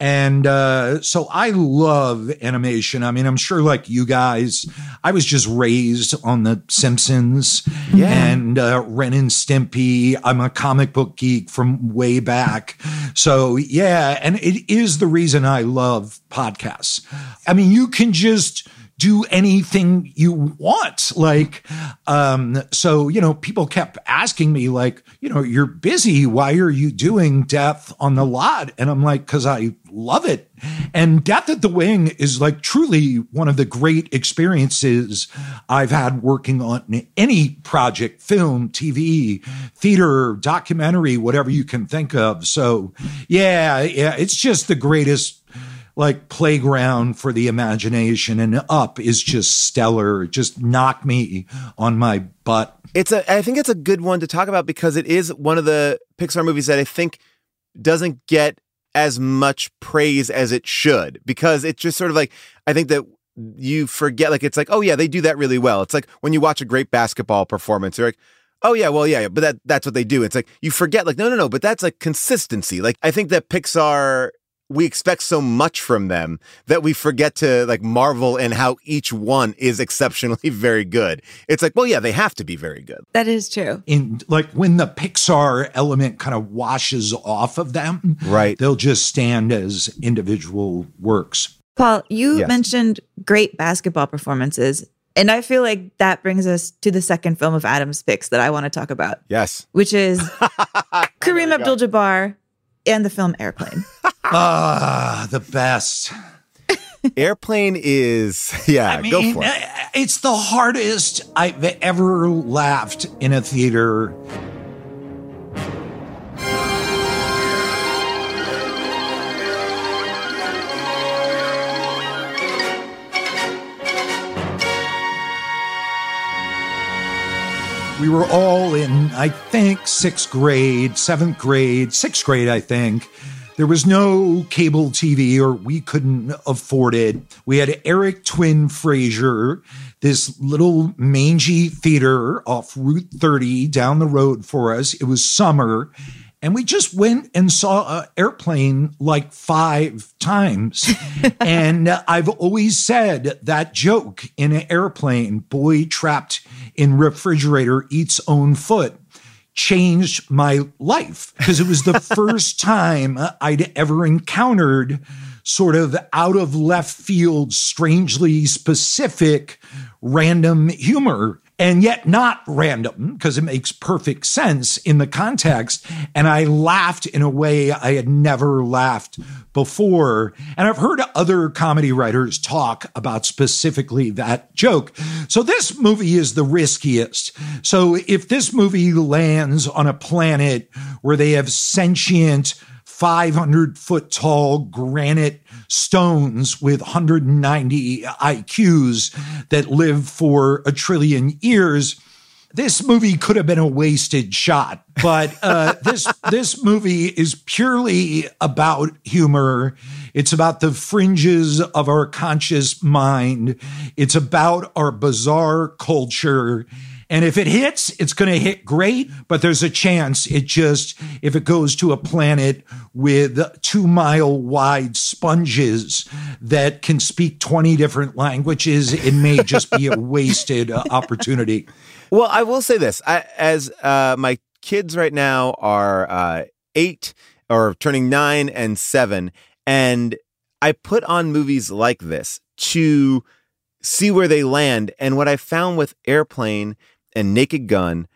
And uh, so I love animation. I mean, I'm sure like you guys, I was just raised on The Simpsons and uh, Ren and Stimpy. I'm a comic book geek from way back. So yeah, and it is the reason I love podcasts. I mean, you can just do anything you want. Like, um, so, you know, people kept asking me, like, you know, you're busy. Why are you doing Death on the Lot? And I'm like, because I love it. And Death at the Wing is like truly one of the great experiences I've had working on any project, film, TV, theater, documentary, whatever you can think of. So, yeah, yeah, it's just the greatest like playground for the imagination and up is just stellar. Just knock me on my butt. It's a I think it's a good one to talk about because it is one of the Pixar movies that I think doesn't get as much praise as it should because it's just sort of like I think that you forget like it's like oh yeah they do that really well. It's like when you watch a great basketball performance you're like oh yeah well yeah, yeah but that that's what they do. It's like you forget like no no no but that's like consistency. Like I think that Pixar we expect so much from them that we forget to like marvel in how each one is exceptionally very good. It's like, well, yeah, they have to be very good. That is true. In like when the Pixar element kind of washes off of them, Right. they'll just stand as individual works. Paul, you Yes. mentioned great basketball performances. And I feel like that brings us to the second film of Adam's picks that I want to talk about, Yes. which is Kareem Abdul Jabbar and the film Airplane. Ah, the best. Airplane is yeah, I mean, go for it. uh, it's the hardest I've ever laughed in a theater. We were all in, I think, sixth grade, seventh grade, sixth grade, I think. There was no cable TV, or we couldn't afford it. We had Eric Twin Frazer, this little mangy theater off Route 30 down the road for us. It was summer. And we just went and saw an airplane like five times. and I've always said that joke in an airplane boy trapped in refrigerator eats own foot changed my life because it was the first time I'd ever encountered sort of out of left field, strangely specific random humor. And yet not random because it makes perfect sense in the context. And I laughed in a way I had never laughed before. And I've heard other comedy writers talk about specifically that joke. So this movie is the riskiest. So if this movie lands on a planet where they have sentient 500 foot tall granite stones with 190 IQs that live for a trillion years. This movie could have been a wasted shot, but uh, this this movie is purely about humor. It's about the fringes of our conscious mind. It's about our bizarre culture. And if it hits, it's going to hit great, but there's a chance it just, if it goes to a planet with two mile wide sponges that can speak 20 different languages, it may just be a wasted uh, opportunity. Well, I will say this: I, as uh, my kids right now are uh, eight or turning nine and seven, and I put on movies like this to see where they land. And what I found with Airplane and Naked Gun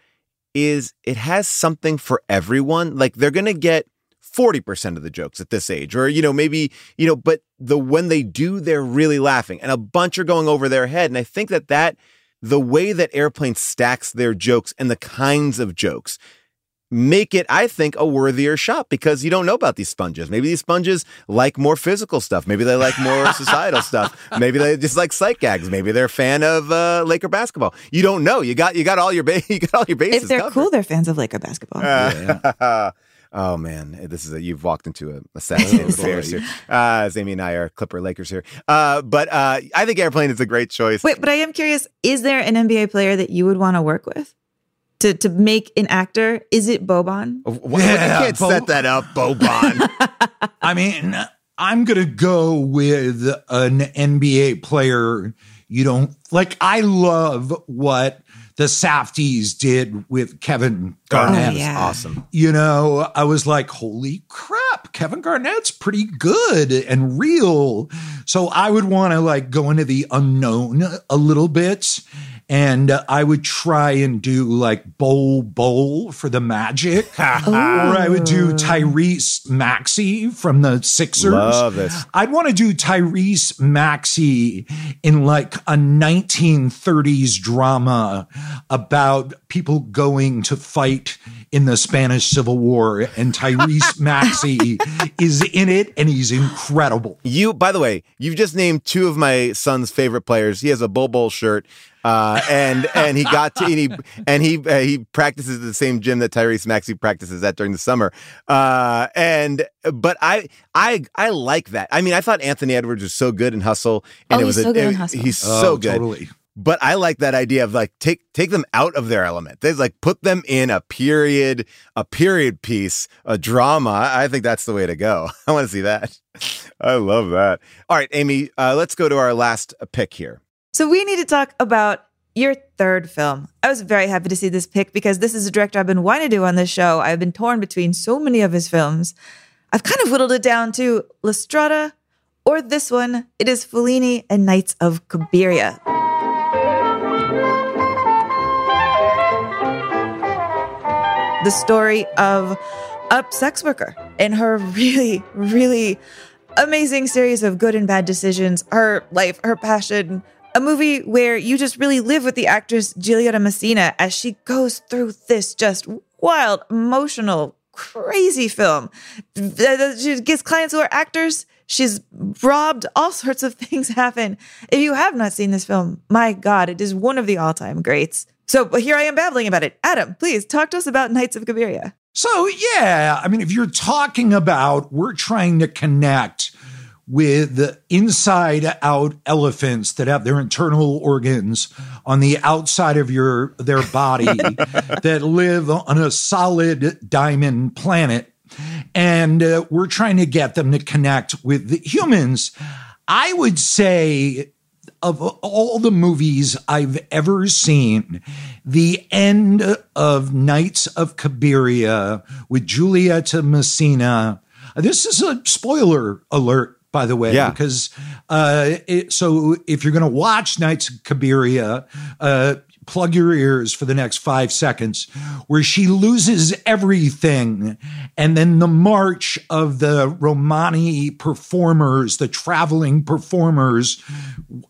is it has something for everyone. Like they're gonna get. 40% of the jokes at this age or you know maybe you know but the when they do they're really laughing and a bunch are going over their head and i think that that the way that airplane stacks their jokes and the kinds of jokes make it i think a worthier shot because you don't know about these sponges. Maybe these sponges like more physical stuff. Maybe they like more societal stuff. Maybe they just like sight gags. Maybe they're a fan of uh, laker basketball. You don't know. You got you got all your ba- you got all your bases if they're covered. cool, they're fans of Laker basketball. oh man, this is a you've walked into a, a sad here. Uh, as Amy and I are Clipper Lakers here. Uh, but uh, I think Airplane is a great choice. Wait, but I am curious: is there an NBA player that you would want to work with to to make an actor? Is it Boban? Uh, wh- Yeah, you can't Bo- set that up, Boban. I mean, I'm going to go with an NBA player. You don't like, I love what the Safdies did with Kevin Garnett. Oh, yeah. awesome. You know, I was like, holy crap, Kevin Garnett's pretty good and real. So I would want to like go into the unknown a little bit. And uh, I would try and do like Bol Bol for the Magic, or I would do Tyrese Maxey from the Sixers. Love this. I'd want to do Tyrese Maxey in like a 1930s drama about people going to fight in the Spanish Civil War, and Tyrese Maxey is in it, and he's incredible. You, by the way, you've just named two of my son's favorite players. He has a Bol Bol shirt, uh, and and he got to and he and he uh, he practices at the same gym that Tyrese Maxey practices at during the summer. Uh, and but I I I like that. I mean, I thought Anthony Edwards was so good in Hustle, and Oh, it was he's a, so good in Hustle. He's Oh, so good. totally. but I like that idea of like take take them out of their element. They like put them in a period, a period piece, a drama. I think that's the way to go. I want to see that. I love that. All right, Amy, uh, let's go to our last pick here. So we need to talk about your third film. I was very happy to see this pick because this is a director I've been wanting to do on this show. I've been torn between so many of his films. I've kind of whittled it down to La Strada or this one. It is Fellini and Nights of Cabiria. The story of a sex worker and her really, really amazing series of good and bad decisions, her life, her passion, a movie where you just really live with the actress Giulietta Masina as she goes through this just wild, emotional, crazy film. She gets clients who are actors. She's robbed. All sorts of things happen. If you have not seen this film, my God, it is one of the all time greats. So here I am babbling about it. Adam, please talk to us about Nights of Cabiria. So, yeah, I mean, if you're talking about we're trying to connect with the inside out elephants that have their internal organs on the outside of your their body that live on a solid diamond planet and uh, we're trying to get them to connect with the humans i would say of all the movies I've ever seen, the end of Nights of Cabiria with Giulietta Masina. This is a spoiler alert by the way, Yeah. because uh, it, so if you're going to watch Nights of Cabiria, uh, plug your ears for the next five seconds, where she loses everything, and then the march of the Romani performers, the traveling performers,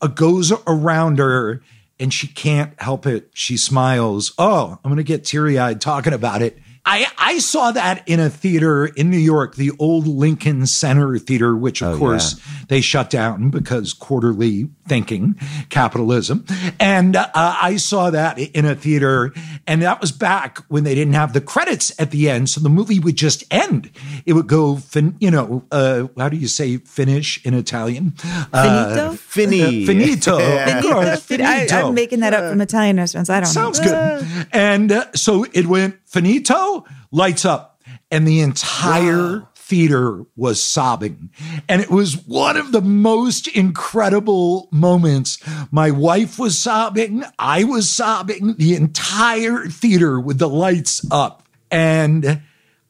uh, goes around her. And she can't help it. She smiles. Oh, I'm going to get teary eyed talking about it. I, I saw that in a theater in New York, the old Lincoln Center Theater, which of Oh, course they shut down because quarterly thinking, capitalism. And uh, I saw that in a theater, and that was back when they didn't have the credits at the end, so the movie would just end. It would go, fin- you know, uh, how do you say finish in Italian? Uh, Finito? Finny. finito. Yeah. Of course, I, finito. am making that up from Italian restaurants. I don't Sounds know. good. And uh, so it went finito, lights up, and the entire theater was sobbing. And it was one of the most incredible moments. My wife was sobbing, I was sobbing, the entire theater with the lights up. And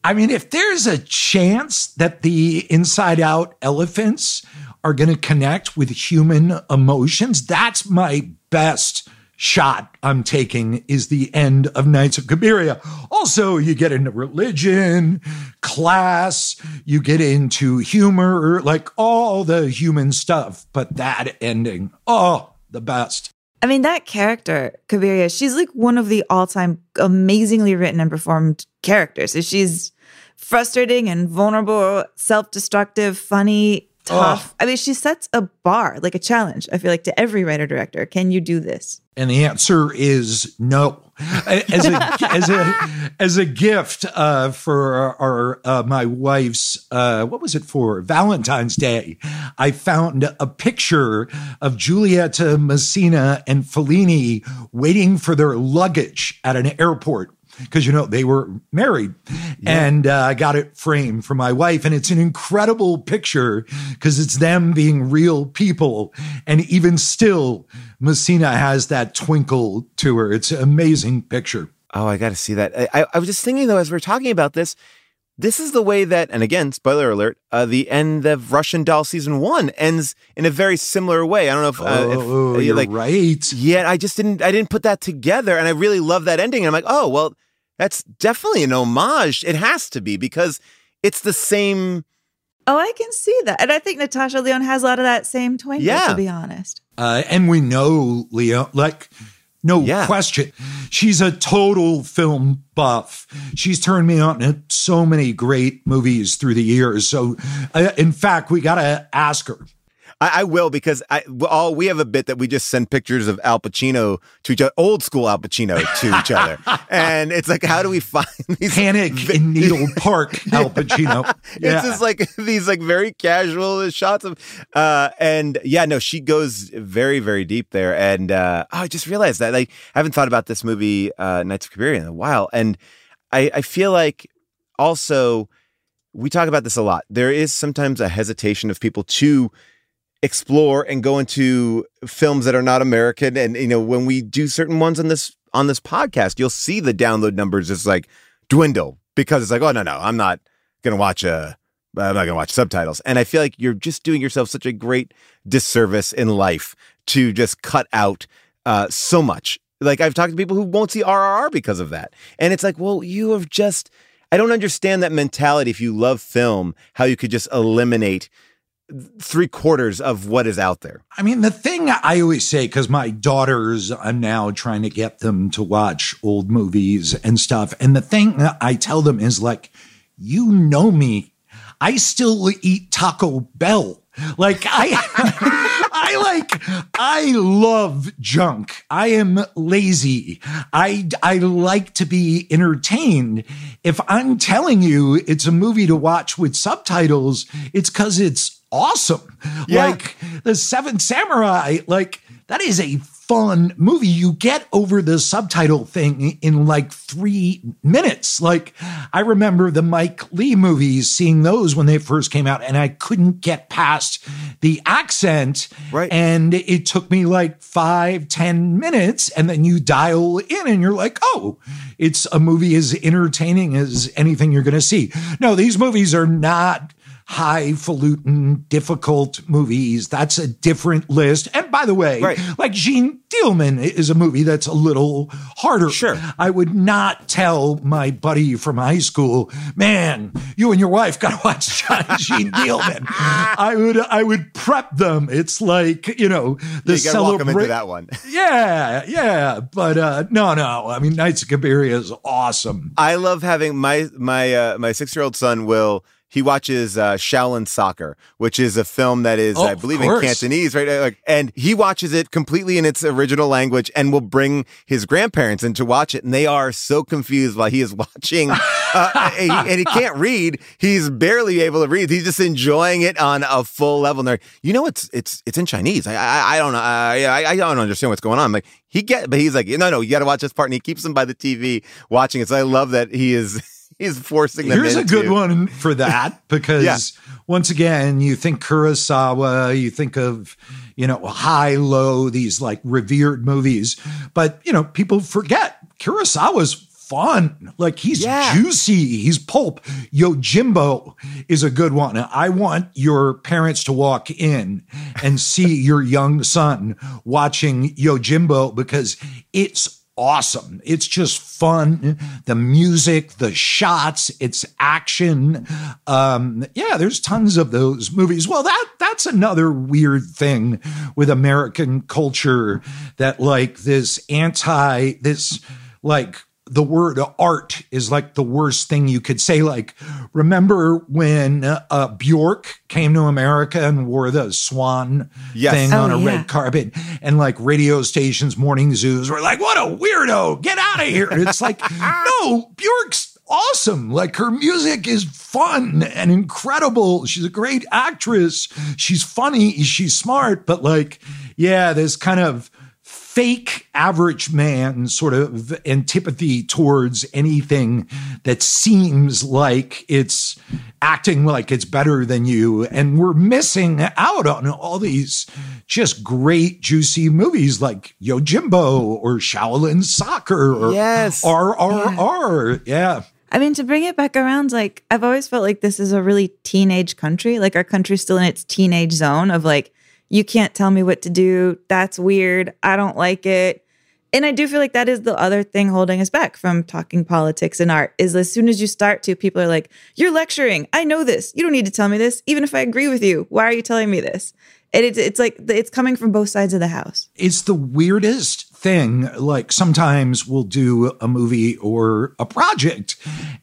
I mean, if there's a chance that the inside out elephants are going to connect with human emotions, that's my best shot I'm taking is the end of Nights of Cabiria. Also, you get into religion, class, you get into humor, like all the human stuff, but that ending, oh, the best. I mean, that character, Cabiria, she's like one of the all time amazingly written and performed characters. She's frustrating and vulnerable, self destructive, funny, tough. I mean, she sets a bar, like a challenge, I feel like, to every writer director. Can you do this? And the answer is no. As a as a as a gift uh, for our, our uh, my wife's uh, what was it for Valentine's Day, I found a picture of Giulietta Masina and Fellini waiting for their luggage at an airport because you know they were married and uh, i got it framed for my wife and it's an incredible picture because it's them being real people and even still masina has that twinkle to her it's an amazing picture Oh, I got to see that. I, I was just thinking though, as we're talking about this, this is the way that, and again, spoiler alert, uh, the end of Russian Doll season one ends in a very similar way. I don't know if, uh, if oh uh, you're like, right yeah, I just didn't, I didn't put that together, and I really love that ending. And I'm like, oh, well, that's definitely an homage. It has to be because it's the same. Oh, I can see that. And I think Natasha Lyonne has a lot of that same twinkle, Yeah. to be honest. uh, and we know Leo, like, no Yeah. question. She's a total film buff. She's turned me on to so many great movies through the years. So, uh, in fact, we got to ask her. I, I will because I all we have a bit that we just send pictures of Al Pacino to each other, old school Al Pacino to each other, and it's like, how do we find these Panic in Needle Park, Al Pacino. Yeah. It's just like these like very casual shots of, uh, and yeah, no, she goes very very deep there, and uh, oh, I just realized that like I haven't thought about this movie uh, Nights of Cabiria in a while, and I I feel like also we talk about this a lot. There is sometimes a hesitation of people to explore and go into films that are not American. And you know, when we do certain ones on this on this podcast, you'll see the download numbers just like dwindle because it's like, oh no, no, I'm not gonna watch a I'm not gonna watch subtitles. And I feel like you're just doing yourself such a great disservice in life to just cut out uh, so much. Like I've talked to people who won't see RRR because of that, and it's like, well, you have just. I don't understand that mentality. If you love film, how you could just eliminate three quarters of what is out there. I mean, the thing I always say, because my daughters, I'm now trying to get them to watch old movies and stuff. And the thing I tell them is like, you know me. I still eat Taco Bell. Like I, I like, I love junk. I am lazy. I, I like to be entertained. If I'm telling you it's a movie to watch with subtitles, it's cause it's awesome. Yeah. Like the Seven Samurai, like that is a fun movie. You get over the subtitle thing in like three minutes. Like I remember the Mike Leigh movies, seeing those when they first came out, and I couldn't get past the accent. Right. And it took me like five, ten minutes, and then you dial in and you're like, oh, it's a movie as entertaining as anything you're gonna see. No, these movies are not highfalutin, difficult movies. That's a different list. And by the way, Right. like Jeanne Dielman is a movie that's a little harder. Sure. I would not tell my buddy from high school, man, you and your wife got to watch Jeanne Dielman. I would, I would prep them. It's like, you know, the you gotta walk them into celebra- that one. Yeah, yeah. But uh, no, no. I mean, Nights of Cabiria is awesome. I love having my my uh, my six year old son will he watches uh, Shaolin Soccer, which is a film that is Oh, I believe in. Cantonese, right? Like, and he watches it completely in its original language, and will bring his grandparents in to watch it, and they are so confused while he is watching, uh, and, he, and he can't read. He's barely able to read. He's just enjoying it on a full level. And they're, like, you know, it's it's it's in Chinese. I I, I don't know. I, I I don't understand what's going on. I'm like he get, but he's like, no, no, you got to watch this part, and he keeps them by the TV watching it. So I love that he is. He's forcing them. Here's a good one for that because Yeah. once again, you think Kurosawa, you think of, you know, high, low, these like revered movies, but you know, people forget Kurosawa's fun. Like he's Yeah. juicy, he's pulp. Yojimbo is a good one. I want your parents to walk in and see your young son watching Yojimbo because it's awesome. It's just fun. The music, the shots, it's action. Um, yeah, there's tons of those movies. Well, that that's another weird thing with American culture that like this anti this like the word art is like the worst thing you could say. Like, remember when uh, Bjork came to America and wore the swan Yes. thing Oh, on a yeah. red carpet, and like radio stations, morning zoos were like, "What a weirdo! Get out of here!" And it's like, no, Bjork's awesome. Like her music is fun and incredible. She's a great actress. She's funny. She's smart. But like, yeah, this kind of fake average man sort of antipathy towards anything that seems like it's acting like it's better than you and we're missing out on all these just great juicy movies like Yojimbo or Shaolin Soccer or Yes. RRR yeah I mean, to bring it back around, like I've always felt like this is a really teenage country. Like our country's still in its teenage zone of like, you can't tell me what to do. That's weird. I don't like it. And I do feel like that is the other thing holding us back from talking politics and art is as soon as you start to, people are like, you're lecturing. I know this. You don't need to tell me this. Even if I agree with you, why are you telling me this? And it's, it's like it's coming from both sides of the house. it's the weirdest thing. Like sometimes we'll do a movie or a project,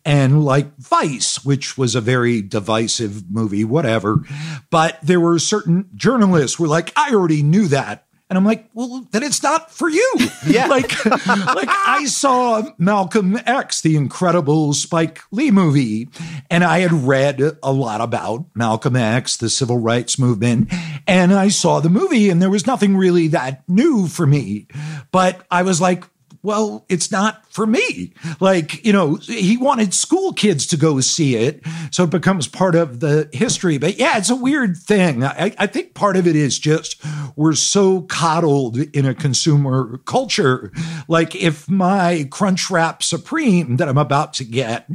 and like Vice, which was a very divisive movie, whatever. But there were certain journalists who were like, I already knew that. And I'm like, well, then it's not for you. Yeah. Like, like I saw Malcolm X, the incredible Spike Lee movie, and I had read a lot about Malcolm X, the civil rights movement, and I saw the movie, and there was nothing really that new for me. But I was like, well, it's not for me. Like, you know, he wanted school kids to go see it. So it becomes part of the history. But yeah, it's a weird thing. I, I think part of it is just we're so coddled in a consumer culture. Like, if my Crunchwrap Supreme that I'm about to get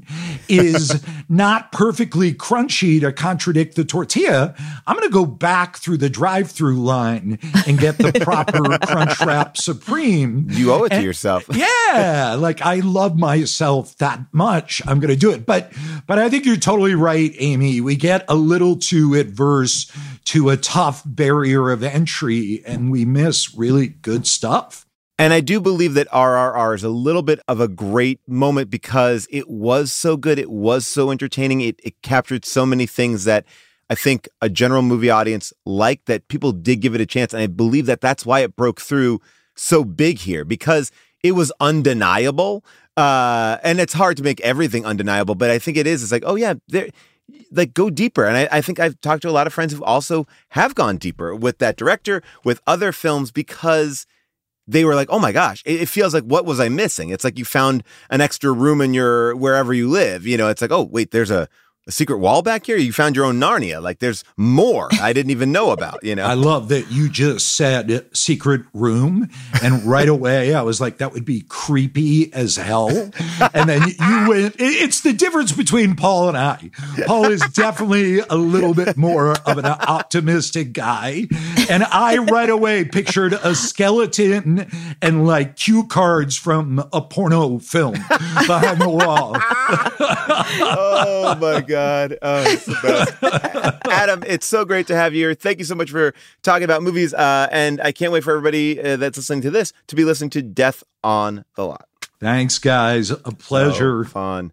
is not perfectly crunchy to contradict the tortilla, I'm going to go back through the drive through line and get the proper Crunchwrap Supreme. You owe it to And- yourself. yeah, like I love myself that much. I'm going to do it. But but I think you're totally right, Amy. We get a little too adverse to a tough barrier of entry and we miss really good stuff. And I do believe that RRR is a little bit of a great moment because it was so good. It was so entertaining. It, it captured so many things that I think a general movie audience liked, that people did give it a chance. And I believe that that's why it broke through so big here because it was undeniable. Uh, and it's hard to make everything undeniable, but I think it is. It's like, oh, yeah, there. Like go deeper, and I, I think I've talked to a lot of friends who also have gone deeper with that director, with other films, because they were like, "Oh my gosh!" It, it feels like what was I missing? It's like you found an extra room in your wherever you live. You know, it's like, "Oh wait, there's a, a secret wall back here. You found your own Narnia. Like there's more I didn't even know about." You know, I love that you just said secret room. And right away, I was like, that would be creepy as hell. And then you went, it's the difference between Paul and I. Paul is definitely a little bit more of an optimistic guy. And I right away pictured a skeleton and like cue cards from a porno film behind the wall. oh my god, oh, it's the best. Adam, it's so great to have you here. Thank you so much for talking about movies, uh, and I can't wait for everybody uh, that's listening to this to be listening to Death on the Lot. Thanks, guys. A pleasure. So fun.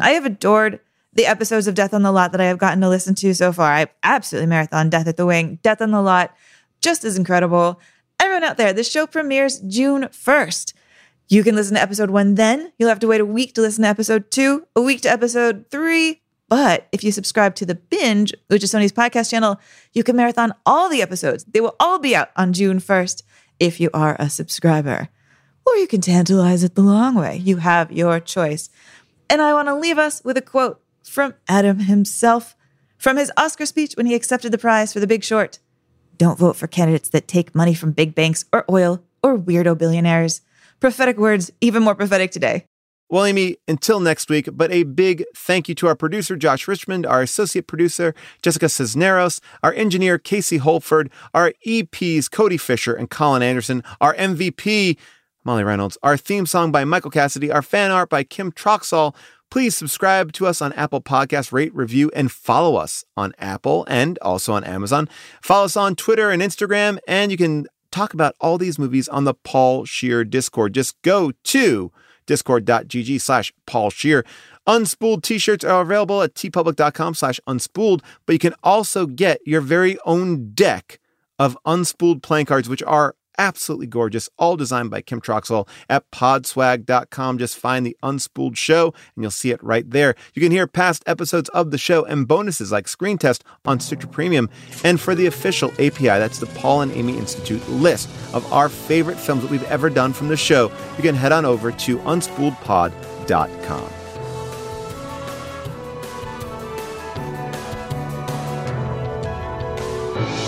I have adored the episodes of Death on the Lot that I have gotten to listen to so far. I absolutely marathon Death at the Wing. Death on the Lot, just as incredible. Everyone out there, the show premieres June 1st. You can listen to episode one then. You'll have to wait a week to listen to episode two, a week to episode three. But if you subscribe to The Binge, which is Sony's podcast channel, you can marathon all the episodes. They will all be out on June 1st if you are a subscriber. Or you can tantalize it the long way. You have your choice. And I want to leave us with a quote from Adam himself from his Oscar speech when he accepted the prize for The Big Short. Don't vote for candidates that take money from big banks or oil or weirdo billionaires. Prophetic words, even more prophetic today. Well, Amy, until next week, but a big thank you to our producer, Josh Richmond, our associate producer, Jessica Cisneros, our engineer, Casey Holford, our EPs, Cody Fisher and Colin Anderson, our MVP, Molly Reynolds, our theme song by Michael Cassidy, our fan art by Kim Troxall. Please subscribe to us on Apple Podcasts, rate, review, and follow us on Apple and also on Amazon. Follow us on Twitter and Instagram, and you can talk about all these movies on the Paul Scheer Discord. Just go to discord.gg slash Paul Scheer. Unspooled t-shirts are available at teepublic.com slash unspooled, but you can also get your very own deck of unspooled playing cards, which are absolutely gorgeous, all designed by Kim Troxell at podswag.com. Just find the Unspooled Show and you'll see it right there. You can hear past episodes of the show and bonuses like Screen Test on Stitcher Premium and for the official API, that's the Paul and Amy Institute list of our favorite films that we've ever done from the show. You can head on over to unspooledpod.com. Thank you